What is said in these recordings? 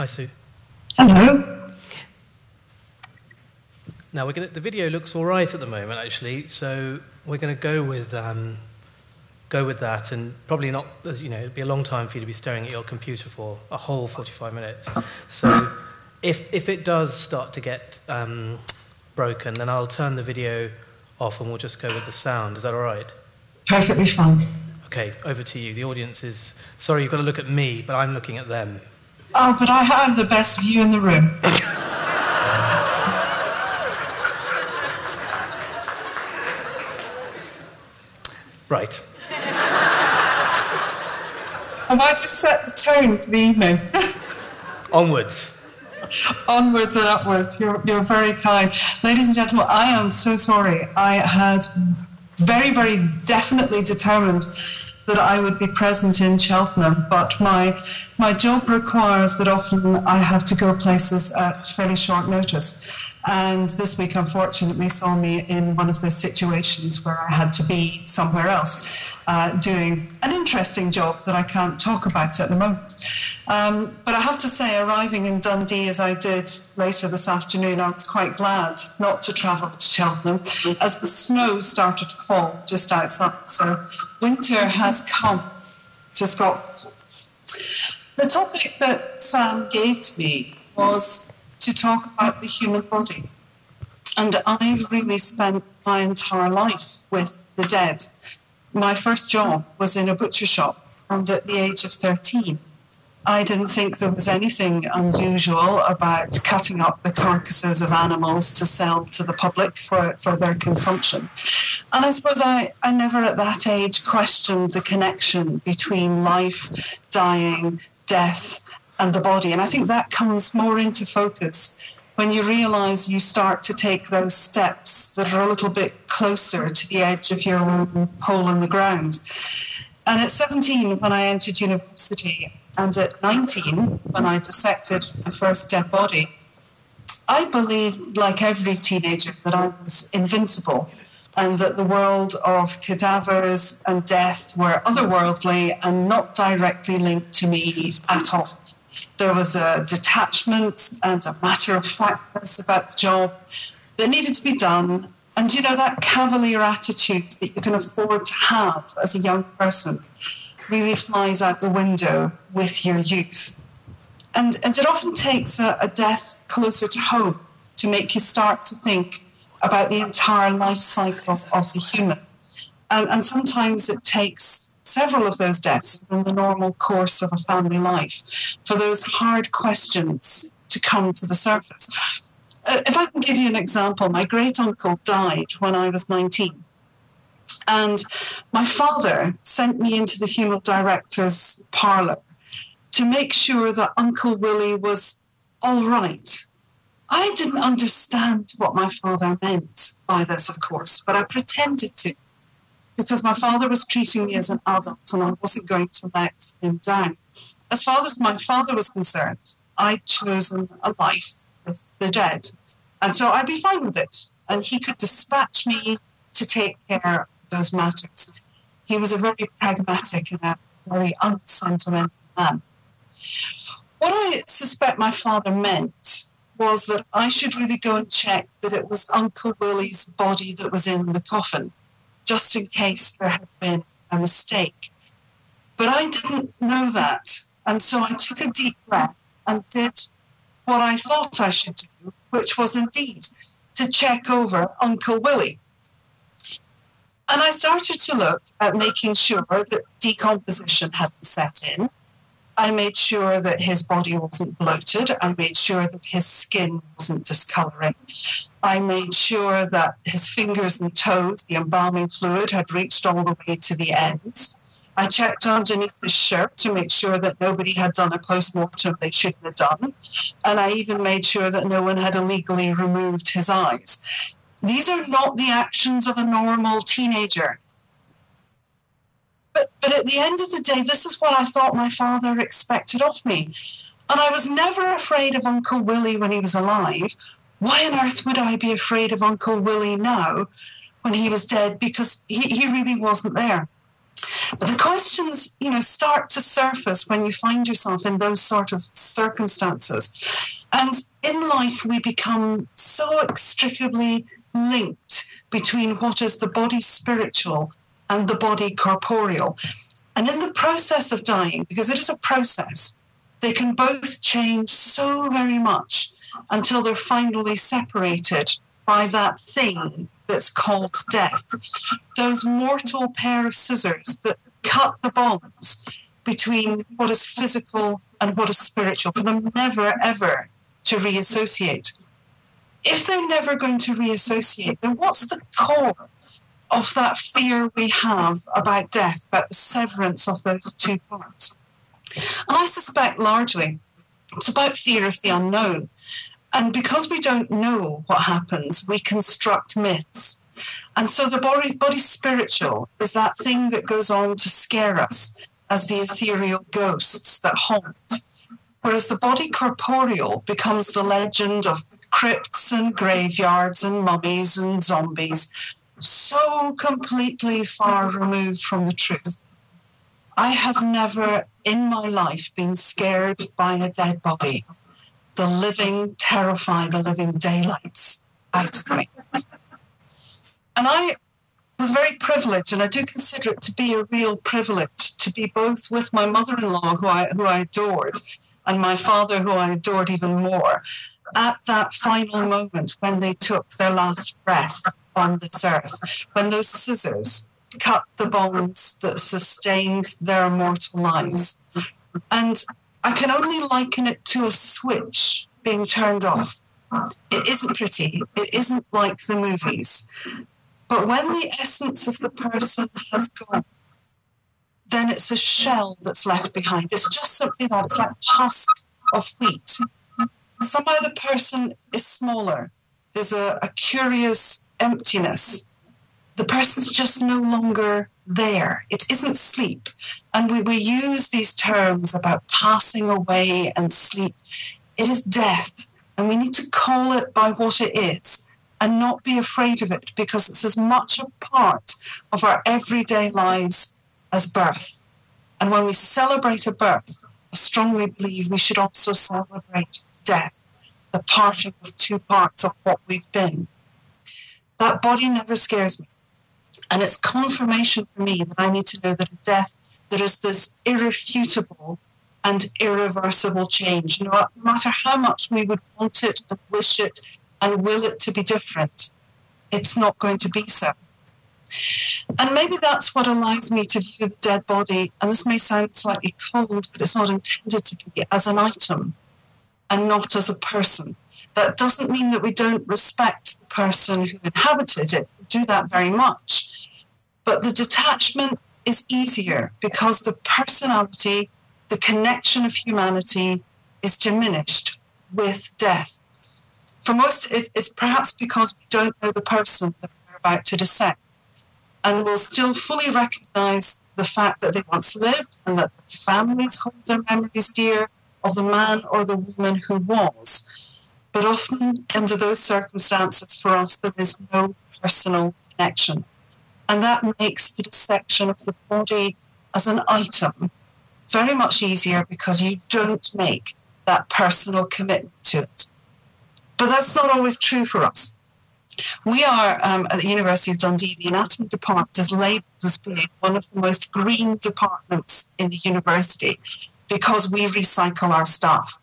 Hi, Sue. Hello. Now we're going to, the video looks all right at the moment, actually. So we're going to go with um, go with that, and probably not. You know, it'd be a long time for you to be staring at your computer for a whole 45 minutes. So if if it does start to get um, broken, then I'll turn the video off, and we'll just go with the sound. Is that all right? Perfectly fine. Okay, over to you. The audience is sorry. You've got to look at me, but I'm looking at them. Oh, but I have the best view in the room. Right. Have I just set the tone for the evening? Onwards. Onwards and upwards. You're, you're very kind. Ladies and gentlemen, I am so sorry. I had very, very definitely determined that I would be present in Cheltenham, but my, my job requires that often I have to go places at fairly short notice. And this week, unfortunately, saw me in one of those situations where I had to be somewhere else uh, doing an interesting job that I can't talk about at the moment. Um, but I have to say, arriving in Dundee as I did later this afternoon, I was quite glad not to travel to Cheltenham as the snow started to fall just outside. So winter has come to Scotland. The topic that Sam gave to me was to talk about the human body. And I've really spent my entire life with the dead. My first job was in a butcher shop, and at the age of 13, I didn't think there was anything unusual about cutting up the carcasses of animals to sell to the public for, for their consumption. And I suppose I, I never at that age questioned the connection between life, dying, death, and the body. And I think that comes more into focus when you realize you start to take those steps that are a little bit closer to the edge of your own hole in the ground. And at 17, when I entered university, and at 19, when I dissected my first dead body, I believed, like every teenager, that I was invincible and that the world of cadavers and death were otherworldly and not directly linked to me at all. There was a detachment and a matter of factness about the job that needed to be done. And you know, that cavalier attitude that you can afford to have as a young person really flies out the window with your youth. And, and it often takes a, a death closer to home to make you start to think about the entire life cycle of the human. And, and sometimes it takes several of those deaths in the normal course of a family life for those hard questions to come to the surface. Uh, if I can give you an example, my great uncle died when I was 19. And my father sent me into the funeral director's parlour to make sure that Uncle Willie was all right. I didn't understand what my father meant by this, of course, but I pretended to because my father was treating me as an adult and I wasn't going to let him down. As far as my father was concerned, I'd chosen a life with the dead. And so I'd be fine with it. And he could dispatch me to take care those matters. He was a very pragmatic and a very unsentimental man. What I suspect my father meant was that I should really go and check that it was Uncle Willie's body that was in the coffin just in case there had been a mistake. But I didn't know that. And so I took a deep breath and did what I thought I should do, which was indeed to check over Uncle Willie. And I started to look at making sure that decomposition hadn't set in. I made sure that his body wasn't bloated. I made sure that his skin wasn't discoloring. I made sure that his fingers and toes, the embalming fluid, had reached all the way to the ends. I checked underneath his shirt to make sure that nobody had done a post mortem they shouldn't have done. And I even made sure that no one had illegally removed his eyes. These are not the actions of a normal teenager. But, but at the end of the day, this is what I thought my father expected of me. And I was never afraid of Uncle Willie when he was alive why on earth would I be afraid of Uncle Willie now when he was dead? Because he, he really wasn't there But the questions, you know, start to surface when you find yourself in those sort of circumstances. And in life, we become so extricably linked between what is the body spiritual and the body corporeal. And in the process of dying, because it is a process, they can both change so very much until they're finally separated by that thing that's called death. Those mortal pair of scissors that cut the bonds between what is physical and what is spiritual, for them never ever to reassociate. If they're never going to reassociate, then what's the core of that fear we have about death, about the severance of those two parts? And I suspect largely it's about fear of the unknown. And because we don't know what happens, we construct myths. And so the body, body spiritual is that thing that goes on to scare us as the ethereal ghosts that haunt. Whereas the body corporeal becomes the legend of crypts and graveyards and mummies and zombies, so completely far removed from the truth. I have never in my life been scared by a dead body the living terrify the living daylights out of me. And I was very privileged, and I do consider it to be a real privilege to be both with my mother-in-law, who I who I adored, and my father, who I adored even more, at that final moment when they took their last breath on this earth, when those scissors cut the bonds that sustained their immortal lives. And I can only liken it to a switch being turned off. It isn't pretty, it isn't like the movies. But when the essence of the person has gone, then it's a shell that's left behind. It's just simply that. It's like husk of wheat. Somehow the person is smaller. There's a, a curious emptiness. The person's just no longer there. It isn't sleep. And we, we use these terms about passing away and sleep. It is death. And we need to call it by what it is and not be afraid of it because it's as much a part of our everyday lives as birth. And when we celebrate a birth, I strongly believe we should also celebrate death, the parting of two parts of what we've been. That body never scares me. And it's confirmation for me that I need to know that death, there is this irrefutable and irreversible change. No matter how much we would want it and wish it and will it to be different, it's not going to be so. And maybe that's what allows me to view the dead body, and this may sound slightly cold, but it's not intended to be as an item and not as a person. That doesn't mean that we don't respect the person who inhabited it. We do that very much. But the detachment is easier because the personality, the connection of humanity is diminished with death. For most, it's, perhaps because we don't know the person that we're about to dissect and will still fully recognize the fact that they once lived and that families hold their memories dear of the man or the woman who was. But often, under those circumstances, for us, there is no personal connection. And that makes the dissection of the body as an item very much easier because you don't make that personal commitment to it. But that's not always true for us. We are um, at the University of Dundee, the anatomy department is labelled as being one of the most green departments in the university because we recycle our staff.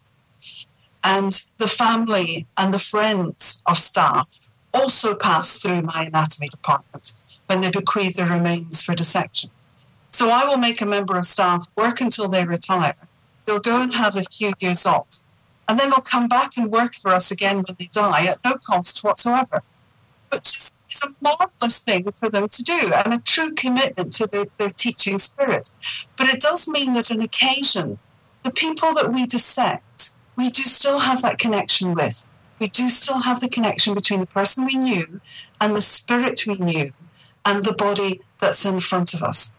And the family and the friends of staff also pass through my anatomy department when they bequeath their remains for dissection. So I will make a member of staff work until they retire. They'll go and have a few years off. And then they'll come back and work for us again when they die at no cost whatsoever which is, is a marvelous thing for them to do and a true commitment to the, their teaching spirit. But it does mean that on occasion, the people that we dissect, we do still have that connection with. We do still have the connection between the person we knew and the spirit we knew and the body that's in front of us.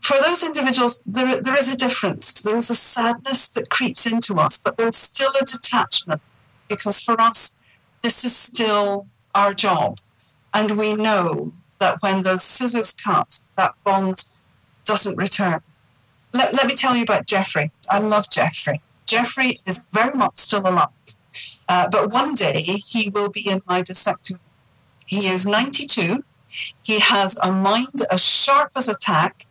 For those individuals, there, there is a difference. There is a sadness that creeps into us, but there's still a detachment because for us, this is still our job. And we know that when those scissors cut, that bond doesn't return. Let, let me tell you about Jeffrey. I love Jeffrey. Jeffrey is very much still alive. Uh, but one day he will be in my dissecting. He is 92. He has a mind as sharp as a tack.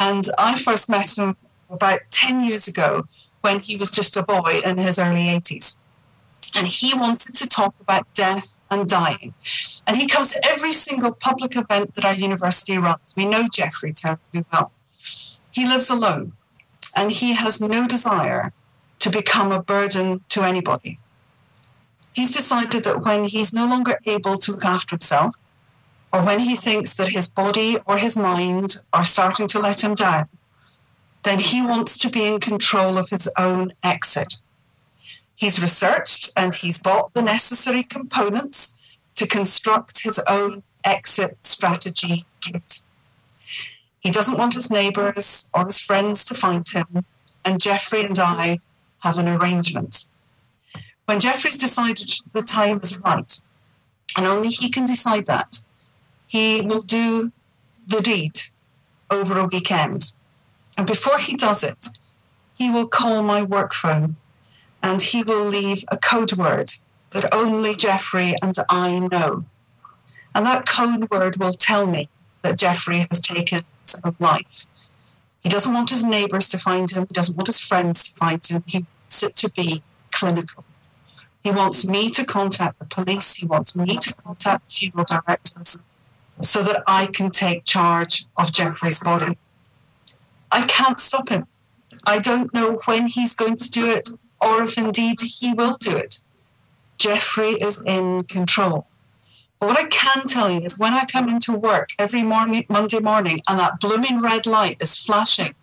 And I first met him about 10 years ago when he was just a boy in his early 80s. And he wanted to talk about death and dying. And he comes to every single public event that our university runs. We know Jeffrey terribly well. He lives alone and he has no desire to become a burden to anybody. He's decided that when he's no longer able to look after himself, or when he thinks that his body or his mind are starting to let him down, then he wants to be in control of his own exit. He's researched and he's bought the necessary components to construct his own exit strategy kit. He doesn't want his neighbours or his friends to find him, and Jeffrey and I have an arrangement. When Jeffrey's decided the time is right, and only he can decide that, he will do the deed over a weekend. And before he does it, he will call my work phone and he will leave a code word that only Jeffrey and I know. And that code word will tell me that Jeffrey has taken his own life. He doesn't want his neighbours to find him, he doesn't want his friends to find him, he wants it to be clinical. He wants me to contact the police, he wants me to contact the funeral directors so that I can take charge of Jeffrey's body. I can't stop him. I don't know when he's going to do it or if indeed he will do it. Jeffrey is in control. But what I can tell you is when I come into work every morning, Monday morning, and that blooming red light is flashing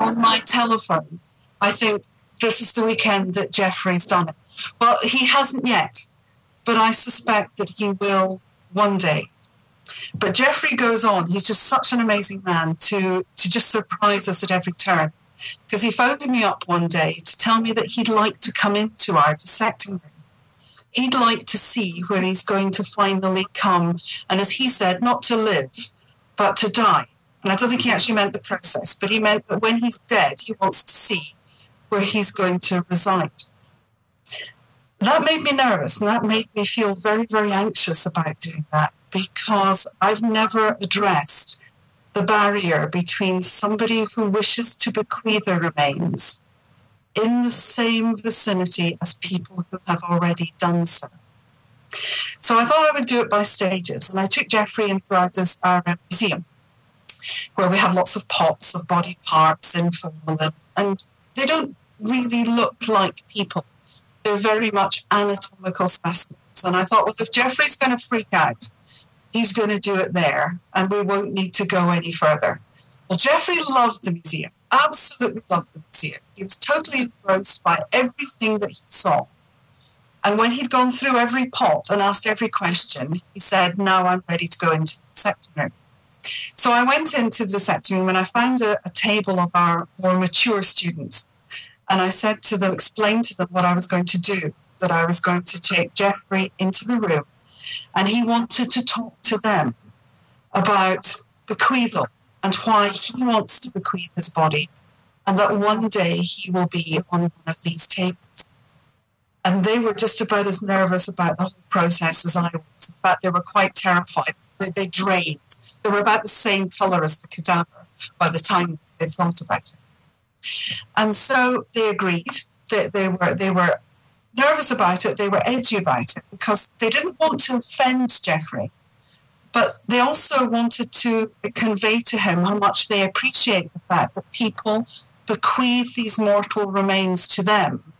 on my telephone, I think this is the weekend that Jeffrey's done it. Well, he hasn't yet, but I suspect that he will one day. But Jeffrey goes on. He's just such an amazing man to, to just surprise us at every turn. Because he phoned me up one day to tell me that he'd like to come into our dissecting room. He'd like to see where he's going to finally come. And as he said, not to live, but to die. And I don't think he mm-hmm. actually meant the process, but he meant that when he's dead, he wants to see where he's going to reside. That made me nervous and that made me feel very, very anxious about doing that because I've never addressed the barrier between somebody who wishes to bequeath their remains in the same vicinity as people who have already done so. So I thought I would do it by stages, and I took Jeffrey into our, our uh, museum, where we have lots of pots of body parts in form, and they don't really look like people. They're very much anatomical specimens. And I thought, well, if Jeffrey's going to freak out he's going to do it there and we won't need to go any further. Well, Jeffrey loved the museum, absolutely loved the museum. He was totally engrossed by everything that he saw. And when he'd gone through every pot and asked every question, he said, Now I'm ready to go into the dissecting room. So I went into the dissecting room and I found a, a table of our more mature students. And I said to them, explained to them what I was going to do, that I was going to take Jeffrey into the room and he wanted to talk to them about bequeathal and why he wants to bequeath his body, and that one day he will be on one of these tables. And they were just about as nervous about the whole process as I was. In fact, they were quite terrified. They, they drained. They were about the same colour as the cadaver by the time they thought about it. And so they agreed. They, they were they were nervous about it, they were edgy about it because they didn't want to offend Jeffrey, but they also wanted to convey to him how much they appreciate the fact that people bequeath these mortal remains to them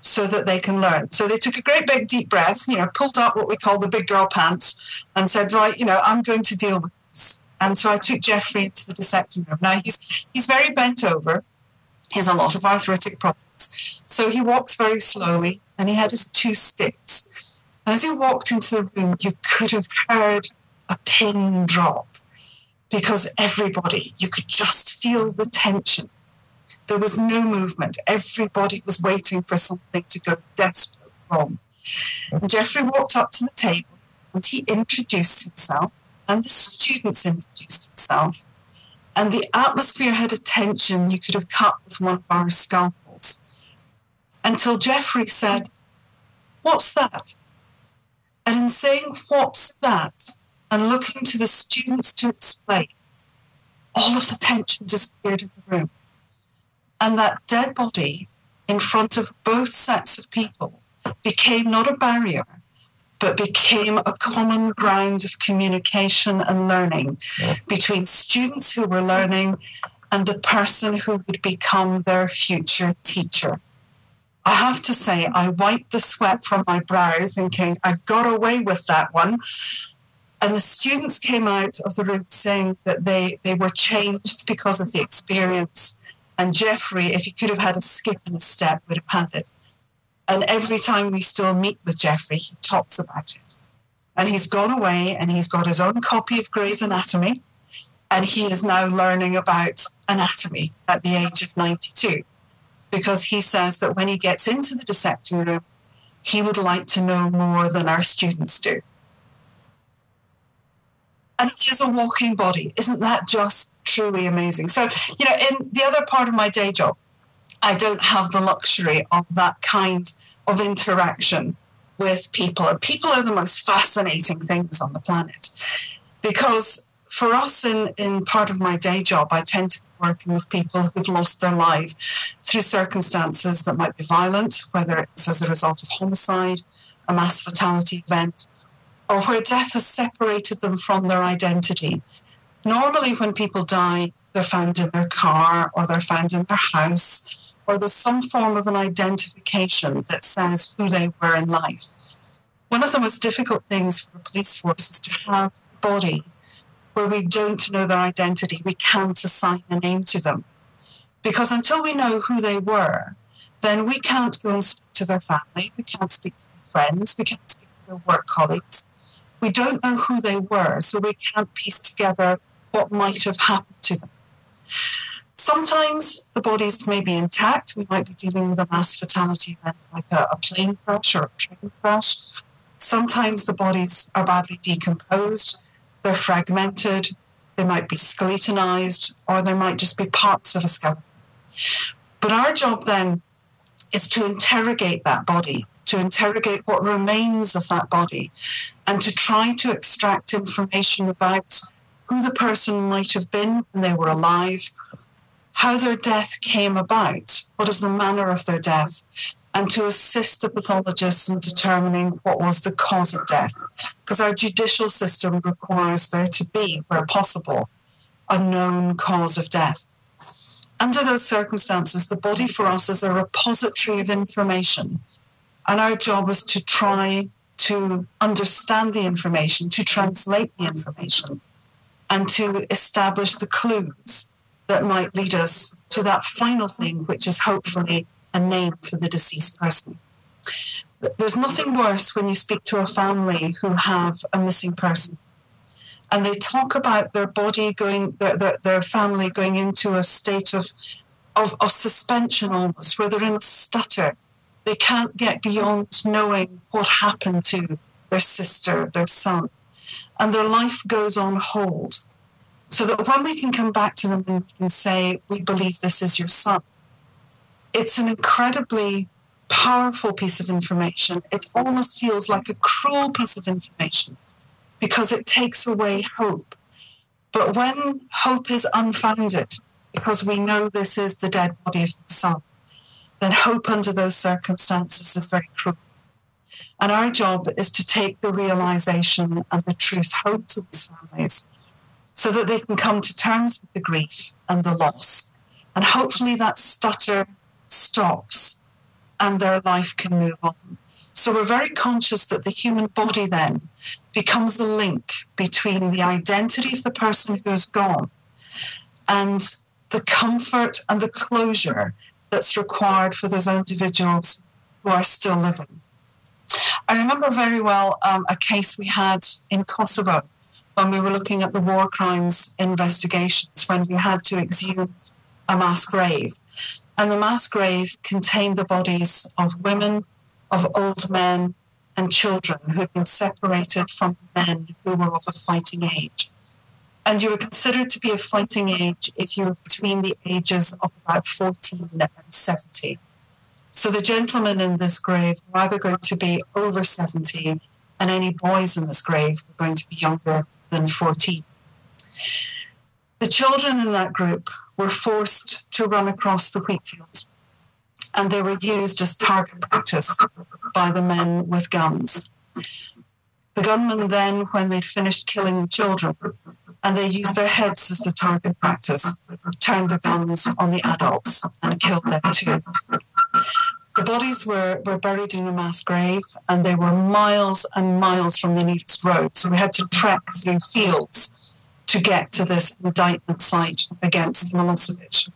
so that they can learn. So they took a great big deep breath, you know, pulled up what we call the big girl pants and said, right, you know, I'm going to deal with this. And so I took Jeffrey into the dissecting room. Now he's he's very bent over. He has a lot of arthritic problems. So he walks very slowly and he had his two sticks. And as he walked into the room, you could have heard a pin drop because everybody, you could just feel the tension. There was no movement. Everybody was waiting for something to go desperate wrong. And Jeffrey walked up to the table and he introduced himself and the students introduced himself. And the atmosphere had a tension you could have cut with one of our scalpels. Until Jeffrey said, What's that? And in saying, What's that? and looking to the students to explain, all of the tension disappeared in the room. And that dead body in front of both sets of people became not a barrier, but became a common ground of communication and learning between students who were learning and the person who would become their future teacher. I have to say, I wiped the sweat from my brow thinking, I got away with that one. And the students came out of the room saying that they, they were changed because of the experience. And Jeffrey, if he could have had a skip and a step, would have had it. And every time we still meet with Jeffrey, he talks about it. And he's gone away and he's got his own copy of Gray's Anatomy. And he is now learning about anatomy at the age of 92 because he says that when he gets into the dissecting room, he would like to know more than our students do. And he is a walking body. Isn't that just truly amazing? So, you know, in the other part of my day job, I don't have the luxury of that kind of interaction with people. And people are the most fascinating things on the planet because for us in, in part of my day job, I tend to working with people who've lost their life through circumstances that might be violent, whether it's as a result of homicide, a mass fatality event, or where death has separated them from their identity. Normally, when people die, they're found in their car or they're found in their house or there's some form of an identification that says who they were in life. One of the most difficult things for the police force is to have a body where we don't know their identity, we can't assign a name to them. Because until we know who they were, then we can't go and speak to their family, we can't speak to their friends, we can't speak to their work colleagues. We don't know who they were, so we can't piece together what might have happened to them. Sometimes the bodies may be intact. We might be dealing with a mass fatality event like a, a plane crash or a train crash. Sometimes the bodies are badly decomposed, they're fragmented, they might be skeletonized, or there might just be parts of a skeleton. But our job then is to interrogate that body, to interrogate what remains of that body, and to try to extract information about who the person might have been when they were alive, how their death came about, what is the manner of their death, and to assist the pathologists in determining what was the cause of death. Because our judicial system requires there to be, where possible, a known cause of death. Under those circumstances, the body for us is a repository of information. And our job is to try to understand the information, to translate the information, and to establish the clues that might lead us to that final thing, which is hopefully a name for the deceased person. There's nothing worse when you speak to a family who have a missing person and they talk about their body going, their, their, their family going into a state of, of, of suspension almost, where they're in a stutter. They can't get beyond knowing what happened to their sister, their son. And their life goes on hold so that when we can come back to them and say, We believe this is your son, it's an incredibly powerful piece of information. It almost feels like a cruel piece of information because it takes away hope. But when hope is unfounded, because we know this is the dead body of the son, then hope under those circumstances is very cruel. And our job is to take the realization and the truth home to these families so that they can come to terms with the grief and the loss. And hopefully that stutter stops and their life can move on. So we're very conscious that the human body then becomes a link between the identity of the person who's gone and the comfort and the closure that's required for those individuals who are still living. I remember very well um, a case we had in Kosovo when we were looking at the war crimes investigations, when we had to exhume a mass grave. And the mass grave contained the bodies of women, of old men, and children who had been separated from men who were of a fighting age. And you were considered to be of fighting age if you were between the ages of about 14 and 70. So the gentlemen in this grave were either going to be over 70, and any boys in this grave were going to be younger than 14. The children in that group were forced to run across the wheat fields, and they were used as target practice by the men with guns. The gunmen then, when they'd finished killing the children, and they used their heads as the target practice, turned the guns on the adults and killed them too. The bodies were, were buried in a mass grave and they were miles and miles from the nearest road. So we had to trek through fields to get to this indictment site against Milosevic.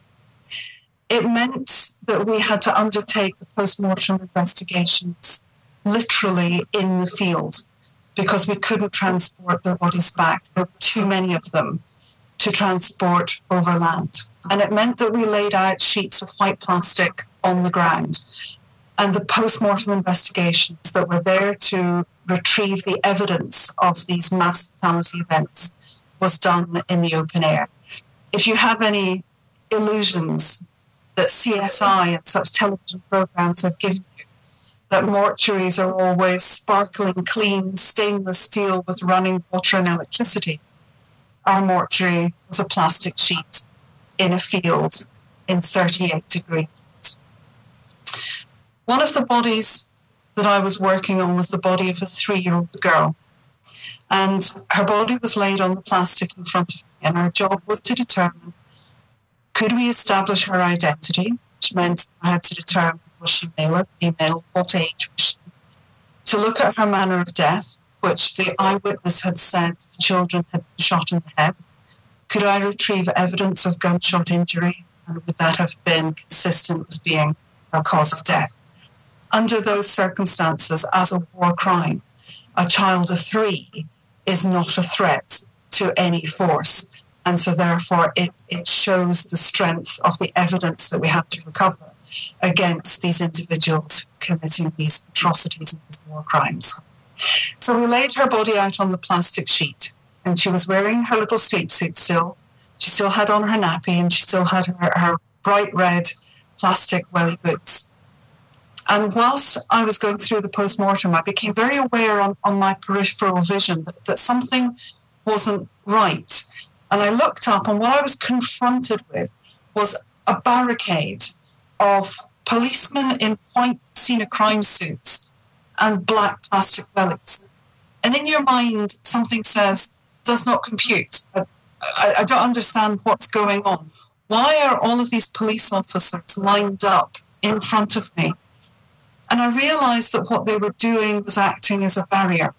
It meant that we had to undertake the post mortem investigations literally in the field because we couldn't transport their bodies back. There were too many of them to transport overland. And it meant that we laid out sheets of white plastic on the ground. And the post mortem investigations that were there to retrieve the evidence of these mass fatality events was done in the open air. If you have any illusions that CSI and such television programs have given you, that mortuaries are always sparkling clean stainless steel with running water and electricity, our mortuary was a plastic sheet in a field in 38 degrees. One of the bodies that I was working on was the body of a three year old girl and her body was laid on the plastic in front of me, and our job was to determine could we establish her identity, which meant I had to determine was she male or female, what age was she, to look at her manner of death, which the eyewitness had said the children had been shot in the head. Could I retrieve evidence of gunshot injury, and would that have been consistent with being her cause of death? Under those circumstances, as a war crime, a child of three is not a threat to any force. And so, therefore, it, it shows the strength of the evidence that we have to recover against these individuals committing these atrocities and these war crimes. So, we laid her body out on the plastic sheet, and she was wearing her little sleep suit still. She still had on her nappy, and she still had her, her bright red plastic welly boots. And whilst I was going through the post mortem, I became very aware on, on my peripheral vision that, that something wasn't right. And I looked up, and what I was confronted with was a barricade of policemen in white scene crime suits and black plastic bellies. And in your mind, something says, does not compute. I, I don't understand what's going on. Why are all of these police officers lined up in front of me? And I realized that what they were doing was acting as a barrier.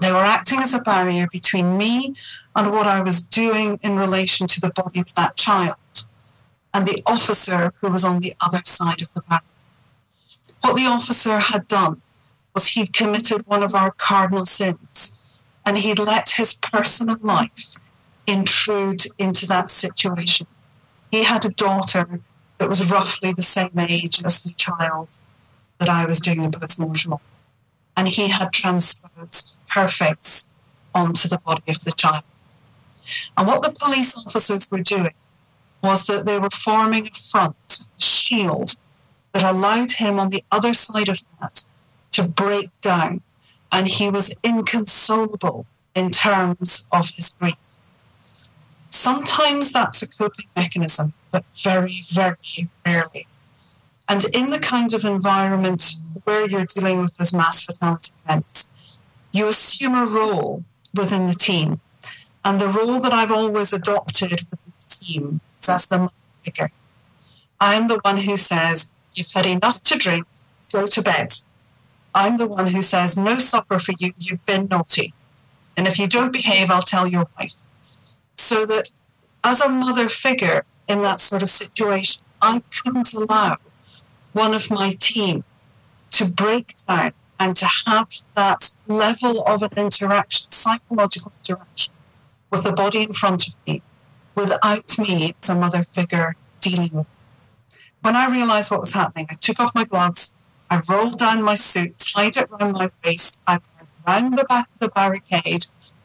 They were acting as a barrier between me and what I was doing in relation to the body of that child and the officer who was on the other side of the barrier. What the officer had done was he'd committed one of our cardinal sins and he'd let his personal life intrude into that situation. He had a daughter that was roughly the same age as the child that I was doing the post-mortem on. And he had transposed her face onto the body of the child. And what the police officers were doing was that they were forming a front, a shield, that allowed him on the other side of that to break down. And he was inconsolable in terms of his grief. Sometimes that's a coping mechanism, but very, very rarely. And in the kind of environment where you're dealing with those mass fatality events, you assume a role within the team. And the role that I've always adopted with the team is as the mother figure. I'm the one who says, You've had enough to drink, go to bed. I'm the one who says, No supper for you, you've been naughty. And if you don't behave, I'll tell your wife. So that as a mother figure in that sort of situation, I couldn't allow one of my team to break down and to have that level of an interaction, psychological interaction with the body in front of me without me as a mother figure dealing with. When I realized what was happening, I took off my gloves I rolled down my suit, tied it around my waist. I went round the back of the barricade.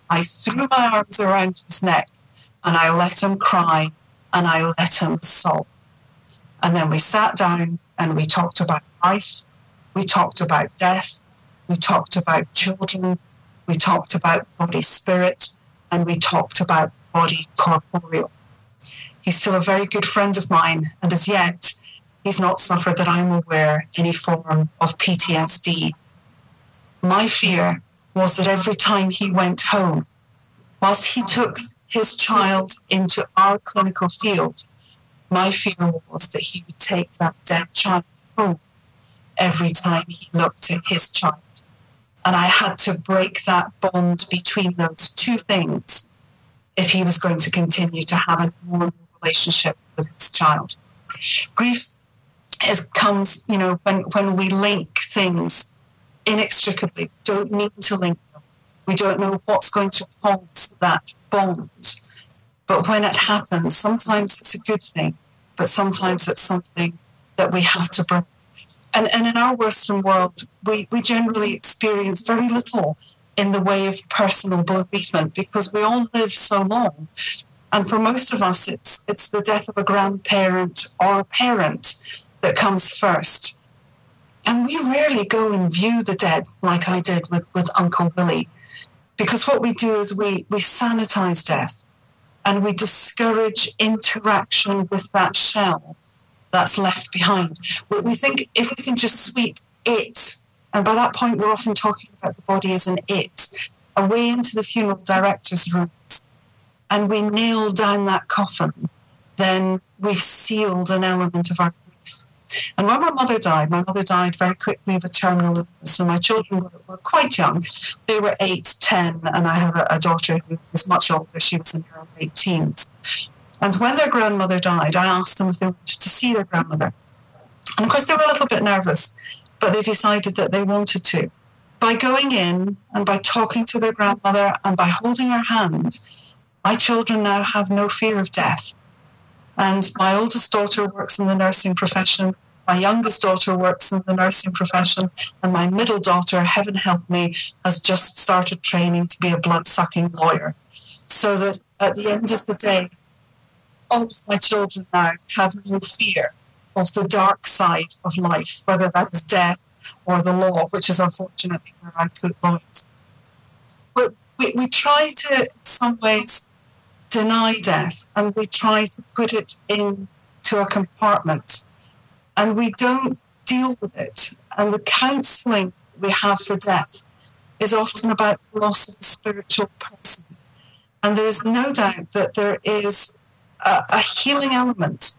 I threw my arms around his neck and I let him cry and I let him sob. And then we sat down and we talked about life, we talked about death, we talked about children, we talked about the body spirit, and we talked about body corporeal. He's still a very good friend of mine, and as yet, he's not suffered that I'm aware any form of PTSD. My fear was that every time he went home, whilst he took his child into our clinical field, my fear was that he would take that dead child home every time he looked at his child. And I had to break that bond between those two things if he was going to continue to have a normal relationship with his child. Grief is, comes, you know, when, when we link things inextricably, don't need to link them. We don't know what's going to cause that bond. But when it happens, sometimes it's a good thing, but sometimes it's something that we have to bring. And, and in our Western world, we, we generally experience very little in the way of personal bereavement because we all live so long. And for most of us, it's, it's the death of a grandparent or a parent that comes first. And we rarely go and view the dead like I did with, with Uncle Willie, because what we do is we, we sanitize death and we discourage interaction with that shell that's left behind. We think if we can just sweep it, and by that point, we're often talking about the body as an it, away into the funeral director's rooms, and we nail down that coffin, then we've sealed an element of our and when my mother died, my mother died very quickly of a terminal illness, and my children were, were quite young. They were eight, ten, and I have a, a, daughter who was much older. She was in her late teens. And when their grandmother died, I asked them if they wanted to see their grandmother. And of course, they were a little bit nervous, but they decided that they wanted to. By going in and by talking to their grandmother and by holding her hand, my children now have no fear of death. And my oldest daughter works in the nursing profession. My youngest daughter works in the nursing profession. And my middle daughter, heaven help me, has just started training to be a blood sucking lawyer. So that at the end of the day, all of my children now have no fear of the dark side of life, whether that is death or the law, which is unfortunately where I put lawyers. But we, we try to, in some ways, deny death and we try to put it into a compartment and we don't deal with it. And the counseling we have for death is often about the loss of the spiritual person. And there is no doubt that there is a, a healing element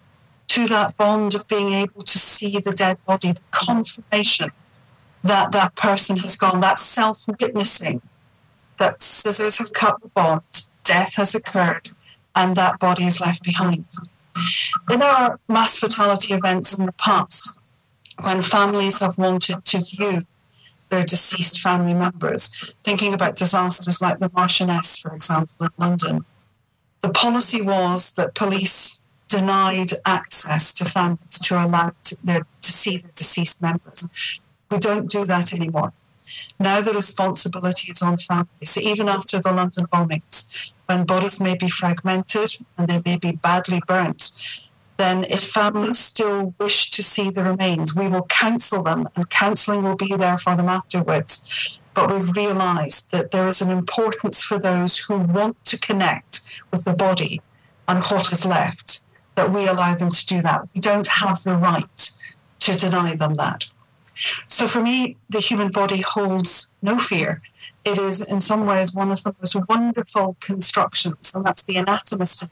to that bond of being able to see the dead body, the confirmation that that person has gone, that self witnessing that scissors have cut the bond, death has occurred, and that body is left behind. In our mass fatality events in the past, when families have wanted to view their deceased family members, thinking about disasters like the Marchioness, for example, in London, the policy was that police denied access to families to allow to, to see the deceased members. We don't do that anymore. Now the responsibility is on families. So even after the London bombings, when bodies may be fragmented and they may be badly burnt, then if families still wish to see the remains, we will counsel them and counselling will be there for them afterwards. But we've realised that there is an importance for those who want to connect with the body and what is left, that we allow them to do that. We don't have the right to deny them that. So for me, the human body holds no fear. It is, in some ways, one of the most wonderful constructions, and that's the anatomist.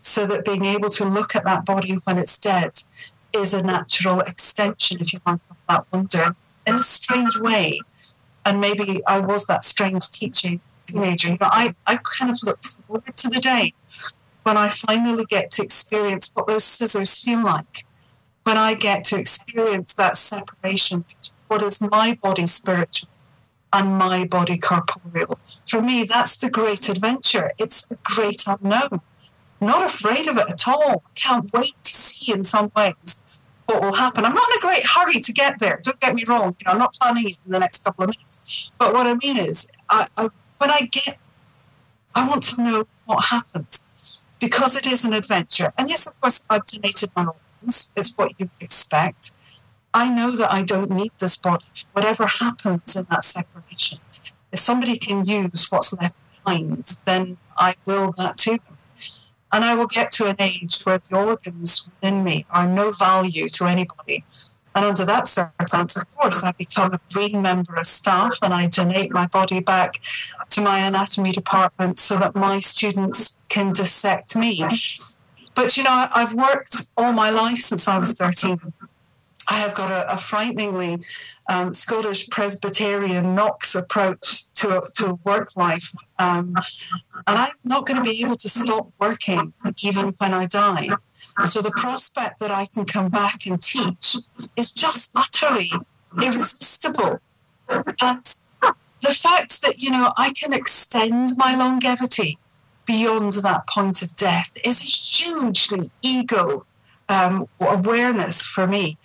So that being able to look at that body when it's dead is a natural extension, if you like, of that wonder in a strange way. And maybe I was that strange teaching teenager. Know, I, I kind of look forward to the day when I finally get to experience what those scissors feel like when I get to experience that separation between what is my body spiritual and my body corporeal. For me, that's the great adventure. It's the great unknown. Not afraid of it at all. Can't wait to see in some ways what will happen. I'm not in a great hurry to get there. Don't get me wrong. You know, I'm not planning it in the next couple of minutes. But what I mean is, I, I, when I get, I want to know what happens because it is an adventure. And yes, of course, I've donated my organs. It's what you expect. I know that I don't need this body. Whatever happens in that separation, if somebody can use what's left behind, then I will that to them. And I will get to an age where the organs within me are no value to anybody. And under that circumstance, of course, I become a green member of staff and I donate my body back to my anatomy department so that my students can dissect me. But you know, I've worked all my life since I was 13. I have got a, a frighteningly um, Scottish Presbyterian Knox approach to, to work life. Um, and I'm not going to be able to stop working even when I die. So the prospect that I can come back and teach is just utterly irresistible. And the fact that, you know, I can extend my longevity beyond that point of death is a hugely ego um, awareness for me.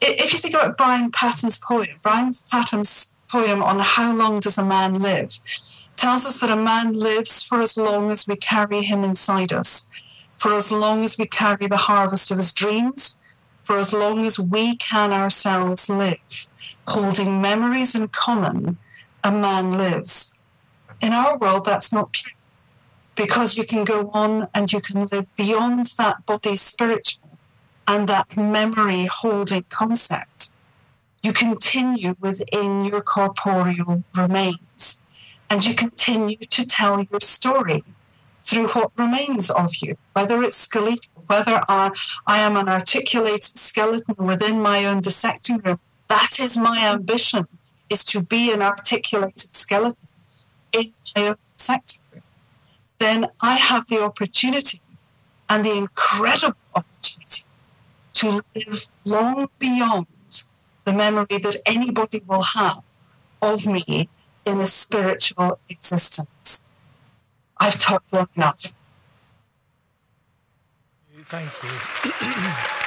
If you think about Brian Patten's poem, Brian Patten's poem on how long does a man live tells us that a man lives for as long as we carry him inside us, for as long as we carry the harvest of his dreams, for as long as we can ourselves live, holding memories in common, a man lives. In our world, that's not true because you can go on and you can live beyond that body's spiritual and that memory holding concept, you continue within your corporeal remains and you continue to tell your story through what remains of you, whether it's skeletal, whether I, I am an articulated skeleton within my own dissecting room. That is my ambition, is to be an articulated skeleton in my own dissecting room. Then I have the opportunity and the incredible opportunity to live long beyond the memory that anybody will have of me in a spiritual existence. I've talked long enough. Thank you.